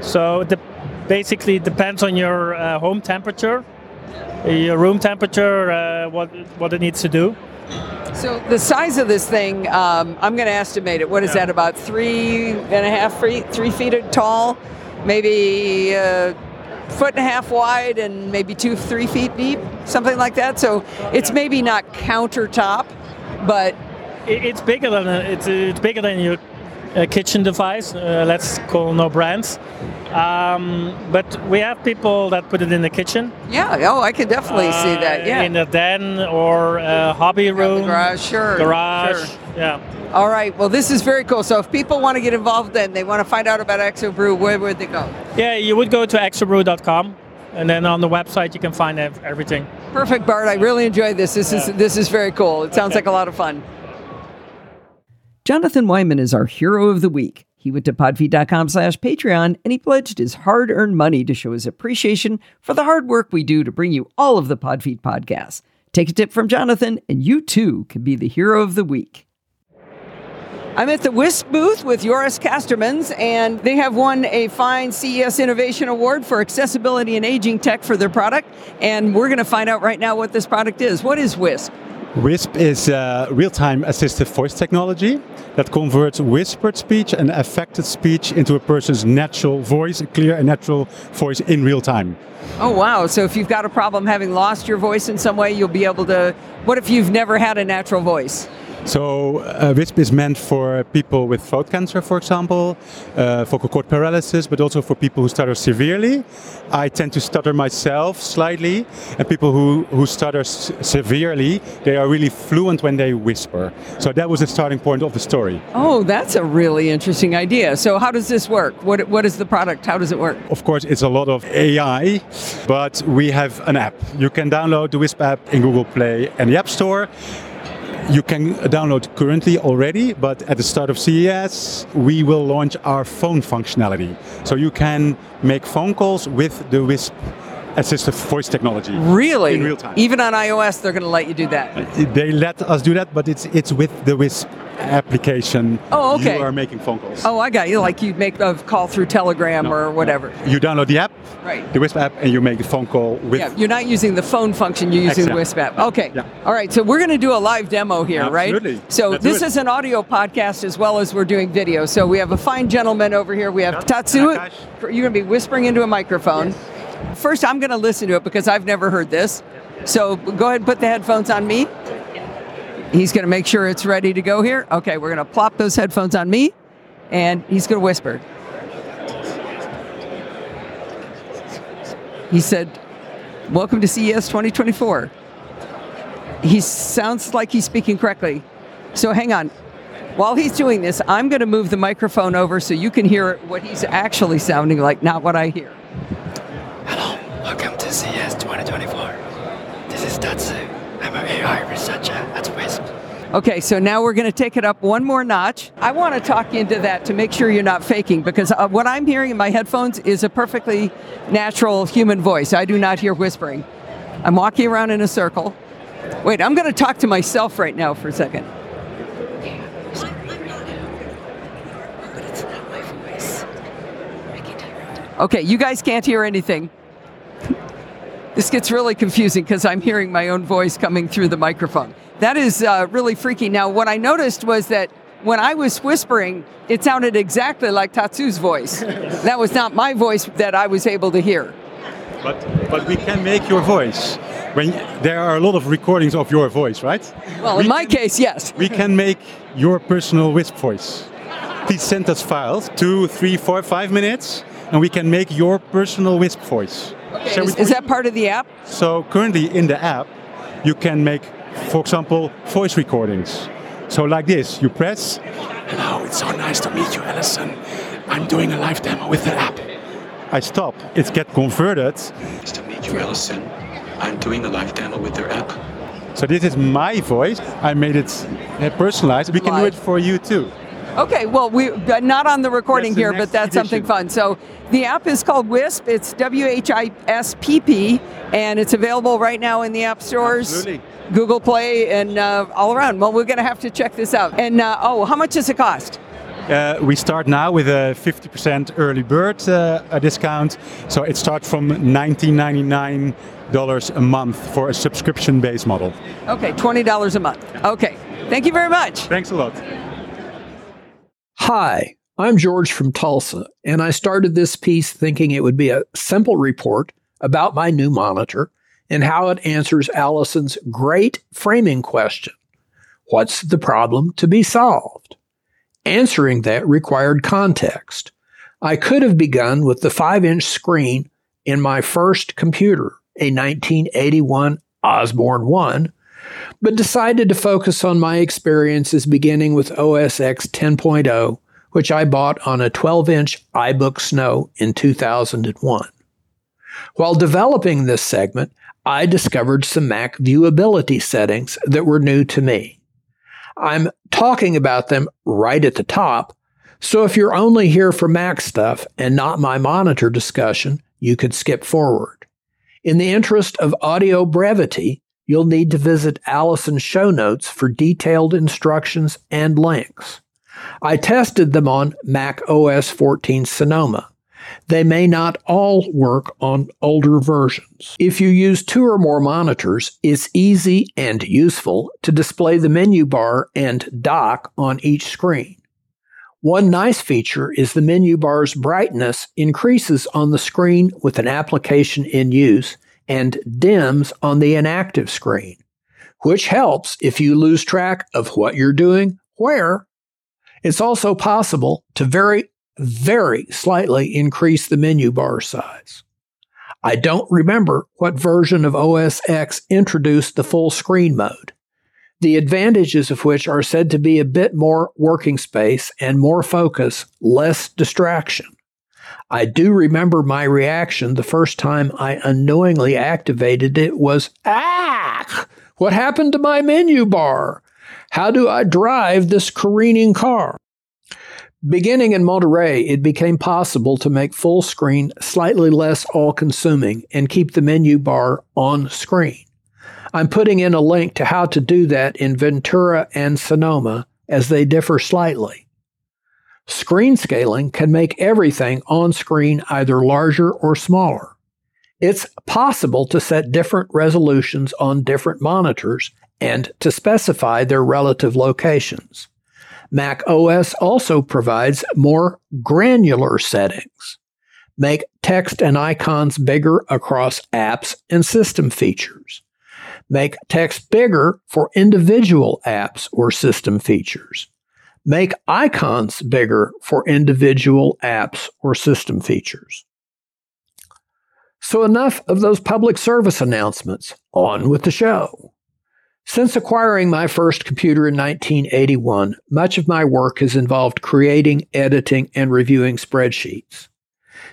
so it de- basically depends on your uh, home temperature, your room temperature, uh, what what it needs to do.
So the size of this thing, um, I'm going to estimate it. What is that? About three and a half feet, three feet tall, maybe a foot and a half wide, and maybe two, three feet deep, something like that. So it's maybe not countertop, but
it's bigger than it's it's bigger than your uh, kitchen device. Uh, let's call no brands. Um, but we have people that put it in the kitchen,
Yeah. Oh, I can definitely see that.
uh,
Yeah.
in the den or uh, hobby room,
garage, sure,
garage.
sure.
Yeah.
All right. Well, this is very cool. So if people want to get involved and they want to find out about Exobrew, where would they go?
Yeah, you would go to exobrew.com, and then on the website you can find everything.
Perfect, Bart. I really enjoyed this. This is this is very cool. It sounds
Okay.
like a lot of fun. Jonathan Wyman is our hero of the week. He went to podfeet.com slash Patreon and he pledged his hard earned money to show his appreciation for the hard work we do to bring you all of the Podfeet podcasts. Take a tip from Jonathan, and you too can be the hero of the week. I'm at the Whispp booth with Joris Castermans, and they have won a fine CES Innovation Award for accessibility and aging tech for their product. And we're going to find out right now what this product is. What is Whispp?
Whispp is uh, real-time assistive voice technology that converts whispered speech and affected speech into a person's natural voice, a clear and natural voice in real time.
Oh, wow. So if you've got a problem having lost your voice in some way, you'll be able to. What if you've never had a natural voice?
So uh, Whispp is meant for people with throat cancer, for example, uh, vocal cord paralysis, but also for people who stutter severely. I tend to stutter myself slightly, and people who, who stutter s- severely, they are really fluent when they whisper. So that was the starting point of the story.
Oh, that's a really interesting idea. So how does this work? What What is the product? How does it work?
Of course, it's a lot of AI, but we have an app. You can download the Whispp app in Google Play and the App Store. You can download currently already, but at the start of CES, we will launch our phone functionality. So you can make phone calls with the Whispp assistive voice technology.
Really?
In real time.
Even on iOS, they're going to let you do that.
They let us do that, but it's it's with the Whispp application.
Oh, okay.
You are making phone calls.
Oh, I got you. Like you make a call through Telegram
No,
or
no.
whatever.
You download the app,
Right.
the Whispp app, and you make a phone call with
Yeah, you're not using the phone function, you're using the Whispp app. Okay.
Yeah.
All right, so we're going to do a live demo here,
Absolutely.
right? So
Let's
this is an audio podcast as well as we're doing video. So we have a fine gentleman over here. We have Tatsu.
Akash.
You're going to be whispering into a microphone. First, I'm going to listen to it because I've never heard this. So go ahead and put the headphones on me. He's going to make sure it's ready to go here. Okay, we're going to plop those headphones on me, and he's going to whisper. He said, Welcome to CES 2024. He sounds like he's speaking correctly. So hang on. While he's doing this, I'm going to move the microphone over so you can hear what he's actually sounding like, not what I hear.
Hello, welcome to CES 2024. This is Tatsu. An AI researcher at Whispp.
Okay, so now we're going to take it up one more notch. I want to talk into that to make sure you're not faking because uh, what I'm hearing in my headphones is a perfectly natural human voice. I do not hear whispering. I'm walking around in a circle. Wait, I'm going to talk to myself right now for a second. Okay, you guys can't hear anything. This gets really confusing because I'm hearing my own voice coming through the microphone. That is uh, really freaky. Now, what I noticed was that when I was whispering, it sounded exactly like Tatsu's voice. that was not my voice that I was able to hear.
But but we can make your voice. When there are a lot of recordings of your voice, right?
Well,
We
in my
can-
case, yes.
We can make your personal Whispp voice. Please send us files, two, three, four, five minutes, and we can make your personal Whispp voice. Shall we
Is, is that part of the app?
So currently in the app, you can make, for example, voice recordings. So like this, you press. Hello, it's so nice to meet you, Allison. I'm doing a live demo with the app. I stop. It get converted.
Nice to meet you, Allison. I'm doing a live demo with their app.
So this is my voice. I made it personalized. We can do it for you too.
Okay, well, we uh, not on the recording
the
here, but that's something fun. So the app is called Whispp. It's W H I S P P, and it's available right now in the app stores,
Absolutely.
Google Play, and uh, all around. Well, we're going to have to check this out. And uh, oh, how much does it cost?
Uh, we start now with a 50% early bird uh, discount. So it starts from $19.99 a month for a subscription-based model.
Okay, twenty dollars a month. Okay, thank you very much.
Thanks a lot.
Hi, I'm George from Tulsa, and I started this piece thinking it would be a simple report about my new monitor and how it answers Allison's great framing question What's the problem to be solved? Answering that required context. I could have begun with the 5 inch screen in my first computer, a 1981 Osborne 1, but decided to focus on my experiences beginning with OS X 10.0, which I bought on a 12 inch iBook Snow in 2001. While developing this segment, I discovered some Mac viewability settings that were new to me. I'm talking about them right at the top, so if you're only here for Mac stuff and not my monitor discussion, you could skip forward. In the interest of audio brevity, you'll need to visit Allison's show notes for detailed instructions and links. I tested them on Mac OS 14 Sonoma. They may not all work on older versions. If you use two or more monitors, it's easy and useful to display the menu bar and dock on each screen. One nice feature is the menu bar's brightness increases on the screen with an application in use and dims on the inactive screen, which helps if you lose track of what you're doing where. It's also possible to very, very slightly increase the menu bar size. I don't remember what version of OS X introduced the full screen mode, the advantages of which are said to be a bit more working space and more focus, less distraction. I do remember my reaction the first time I unknowingly activated it was, ah, what happened to my menu bar? How do I drive this careening car? Beginning in Monterey, it became possible to make full screen slightly less all consuming and keep the menu bar on screen. I'm putting in a link to how to do that in Ventura and Sonoma as they differ slightly. Screen scaling can make everything on screen either larger or smaller. It's possible to set different resolutions on different monitors and to specify their relative locations. Mac OS also provides more granular settings. Make text and icons bigger across apps and system features. Make text bigger for individual apps or system features. Make icons bigger for individual apps or system features. So, enough of those public service announcements. On with the show. Since acquiring my first computer in 1981, much of my work has involved creating, editing, and reviewing spreadsheets.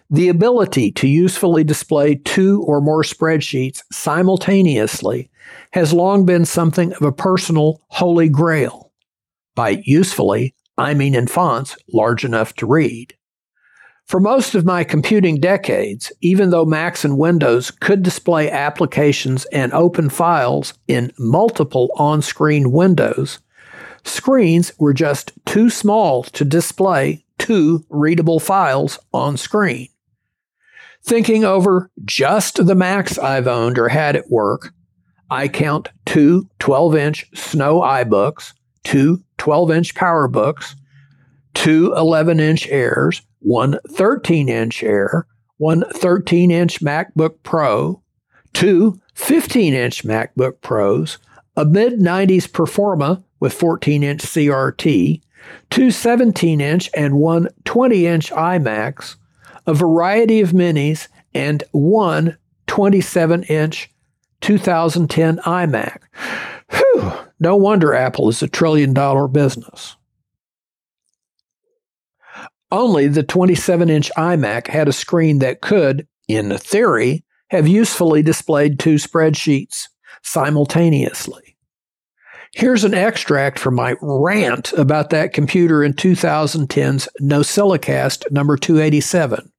The ability to usefully display two or more spreadsheets simultaneously has long been something of a personal holy grail. By usefully, I mean in fonts large enough to read. For most of my computing decades, even though Macs and Windows could display applications and open files in multiple on screen windows, screens were just too small to display two readable files on screen. Thinking over just the Macs I've owned or had at work, I count two 12 inch Snow iBooks, two 12 inch PowerBooks, two 11 inch Airs, one 13 inch Air, one 13 inch MacBook Pro, two 15 inch MacBook Pros, a mid 90s Performa with 14 inch CRT, two 17 inch and one 20 inch iMacs, a variety of minis, and one 27 inch 2010 iMac. No wonder Apple is a trillion dollar business. Only the 27 inch iMac had a screen that could, in theory, have usefully displayed two spreadsheets simultaneously. Here's an extract from my rant about that computer in 2010's NosillaCast number 287.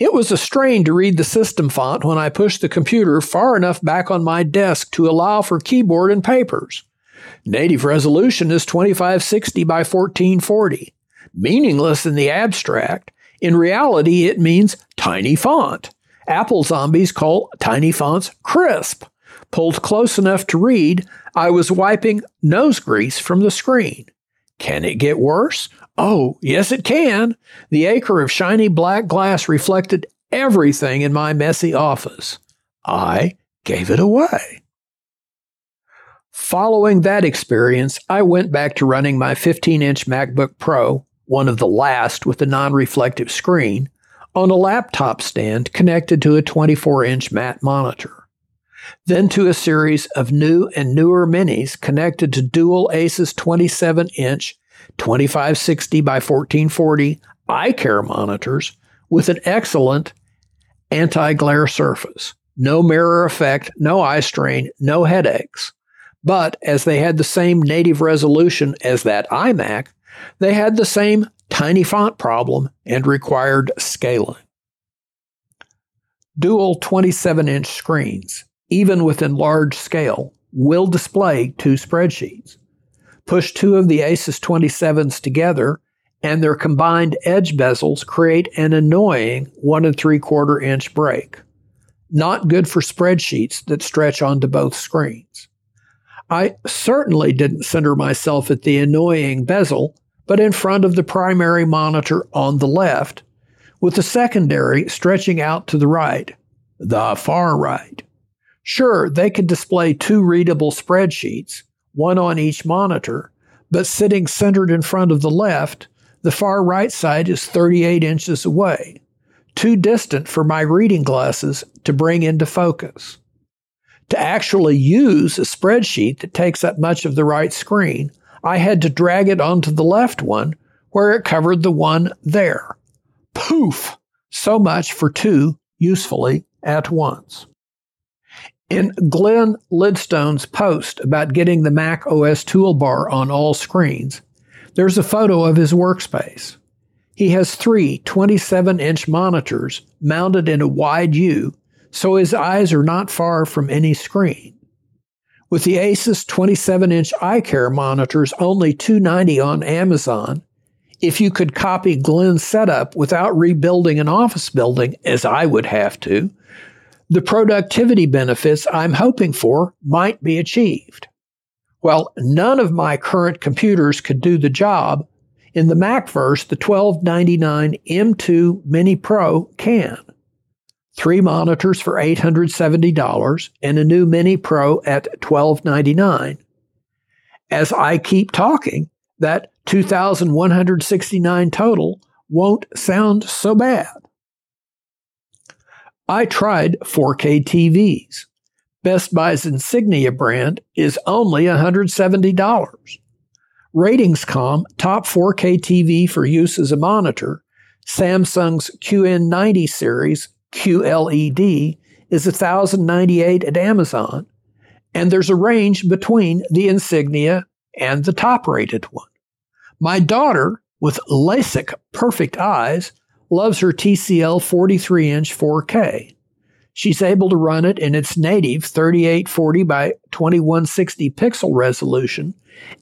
It was a strain to read the system font when I pushed the computer far enough back on my desk to allow for keyboard and papers. Native resolution is 2560 by 1440. Meaningless in the abstract. In reality, it means tiny font. Apple zombies call tiny fonts crisp. Pulled close enough to read, I was wiping nose grease from the screen. Can it get worse? Oh, yes, it can. The acre of shiny black glass reflected everything in my messy office. I gave it away. Following that experience, I went back to running my 15 inch MacBook Pro, one of the last with a non reflective screen, on a laptop stand connected to a 24 inch matte monitor. Then to a series of new and newer minis connected to dual Asus 27 inch 2560 by 1440 eye care monitors with an excellent anti glare surface. No mirror effect, no eye strain, no headaches. But as they had the same native resolution as that iMac, they had the same tiny font problem and required scaling. Dual 27 inch screens, even within large scale, will display two spreadsheets. Push two of the Asus 27s together, and their combined edge bezels create an annoying one and three quarter inch break. Not good for spreadsheets that stretch onto both screens. I certainly didn't center myself at the annoying bezel, but in front of the primary monitor on the left, with the secondary stretching out to the right, the far right. Sure, they could display two readable spreadsheets, one on each monitor, but sitting centered in front of the left, the far right side is 38 inches away, too distant for my reading glasses to bring into focus. To actually use a spreadsheet that takes up much of the right screen, I had to drag it onto the left one where it covered the one there. Poof! So much for two usefully at once. In Glenn Lidstone's post about getting the Mac OS toolbar on all screens, there's a photo of his workspace. He has three 27 inch monitors mounted in a wide U so his eyes are not far from any screen. With the Asus 27 inch eye care monitors only 290 on Amazon, if you could copy Glenn's setup without rebuilding an office building, as I would have to, the productivity benefits I'm hoping for might be achieved. Well, none of my current computers could do the job. In the Macverse, the 1299 M2 Mini Pro can three monitors for $870, and a new Mini Pro at 1299. As I keep talking, that 2,169 total won't sound so bad. I tried 4K TVs. Best Buy's Insignia brand is only $170. RatingsCom top 4K TV for use as a monitor, Samsung's QN90 series QLED is 1098 at Amazon, and there's a range between the Insignia and the top rated one. My daughter, with LASIK perfect eyes, loves her TCL 43 inch 4K. She's able to run it in its native 3840 by 2160 pixel resolution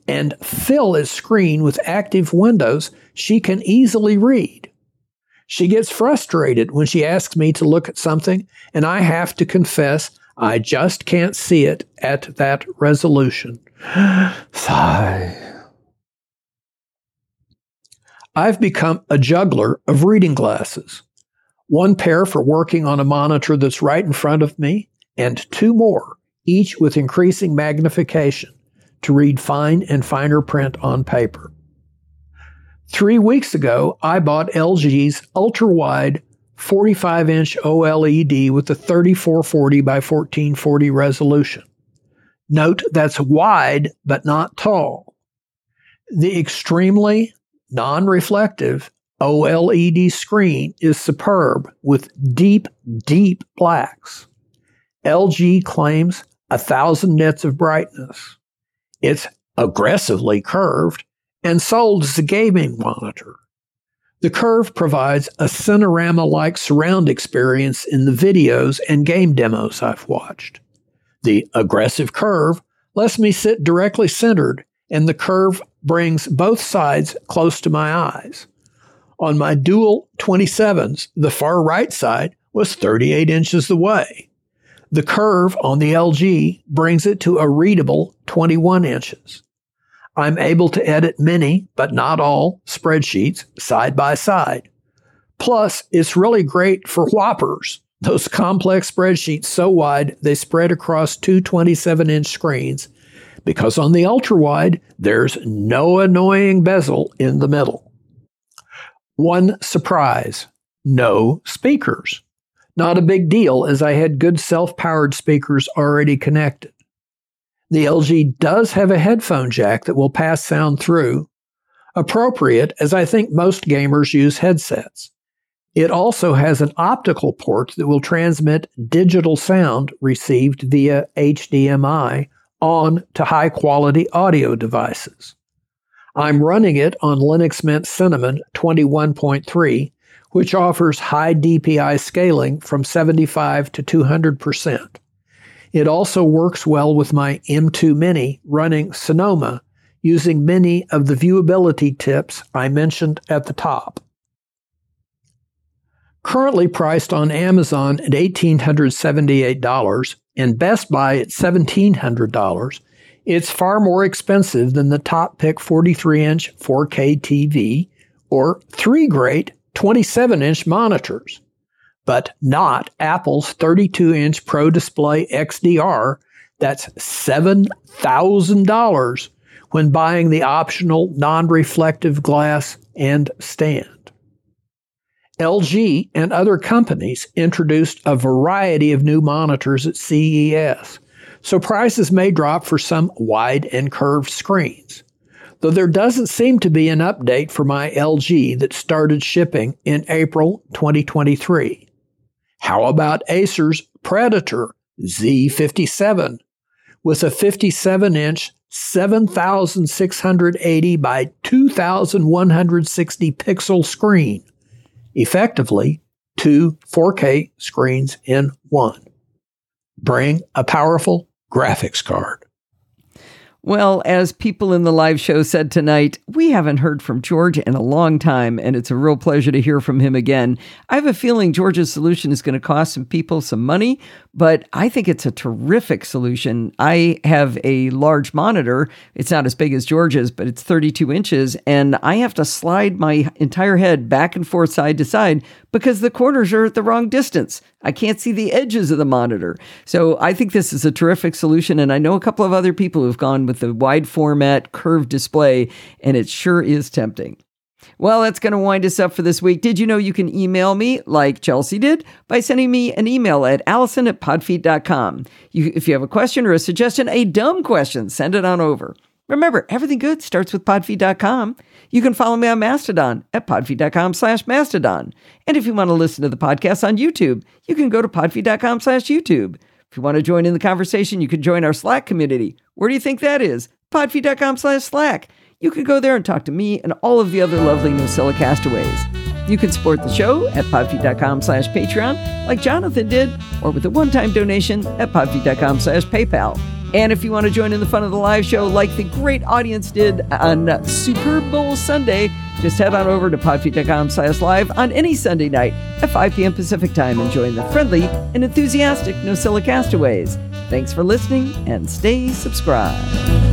and fill its screen with active windows she can easily read. She gets frustrated when she asks me to look at something, and I have to confess I just can't see it at that resolution. Sigh. I've become a juggler of reading glasses. One pair for working on a monitor that's right in front of me, and two more, each with increasing magnification to read fine and finer print on paper. Three weeks ago, I bought LG's ultra wide 45 inch OLED with a 3440 by 1440 resolution. Note that's wide but not tall. The extremely non reflective OLED screen is superb with deep, deep blacks. LG claims a thousand nits of brightness. It's aggressively curved and sold as a gaming monitor. The Curve provides a Cinerama like surround experience in the videos and game demos I've watched. The aggressive curve lets me sit directly centered, and the curve brings both sides close to my eyes. On my dual 27s, the far right side was 38 inches away. The curve on the LG brings it to a readable 21 inches. I'm able to edit many, but not all, spreadsheets side by side. Plus, it's really great for whoppers, those complex spreadsheets so wide they spread across two 27 inch screens, because on the ultra wide, there's no annoying bezel in the middle. One surprise no speakers. Not a big deal as I had good self powered speakers already connected. The LG does have a headphone jack that will pass sound through, appropriate as I think most gamers use headsets. It also has an optical port that will transmit digital sound received via HDMI on to high quality audio devices. I'm running it on Linux Mint Cinnamon 21.3, which offers high DPI scaling from 75 to 200%. It also works well with my M2 Mini running Sonoma using many of the viewability tips I mentioned at the top. Currently priced on Amazon at $1,878 and Best Buy at $1,700, it's far more expensive than the top pick 43 inch 4K TV or three great 27 inch monitors, but not Apple's 32 inch Pro Display XDR that's $7,000 when buying the optional non reflective glass and stand. LG and other companies introduced a variety of new monitors at CES, so prices may drop for some wide and curved screens. Though there doesn't seem to be an update for my LG that started shipping in April 2023. How about Acer's Predator Z57 with a 57 inch 7680 by 2160 pixel screen? Effectively two 4K screens in one. Bring a powerful graphics card.
Well, as people in the live show said tonight, we haven't heard from George in a long time, and it's a real pleasure to hear from him again. I have a feeling George's solution is going to cost some people some money, but I think it's a terrific solution. I have a large monitor. It's not as big as George's, but it's 32 inches, and I have to slide my entire head back and forth side to side because the corners are at the wrong distance. I can't see the edges of the monitor. So I think this is a terrific solution. And I know a couple of other people who've gone with the wide format curved display, and it sure is tempting. Well, that's going to wind us up for this week. Did you know you can email me like Chelsea did by sending me an email at allison at podfeet.com. You, if you have a question or a suggestion, a dumb question, send it on over. Remember, everything good starts with podfeet.com. You can follow me on Mastodon at podfeet.com slash mastodon. And if you want to listen to the podcast on YouTube, you can go to podfeet.com slash YouTube. If you want to join in the conversation, you can join our Slack community. Where do you think that is? podfeet.com slash Slack. You can go there and talk to me and all of the other lovely Nosilla castaways. You can support the show at podfeet.com slash Patreon, like Jonathan did, or with a one-time donation at podfeet.com slash PayPal. And if you want to join in the fun of the live show like the great audience did on Super Bowl Sunday, just head on over to podfeet.com slash live on any Sunday night at 5 p.m. Pacific time and join the friendly and enthusiastic Nosilla castaways. Thanks for listening and stay subscribed.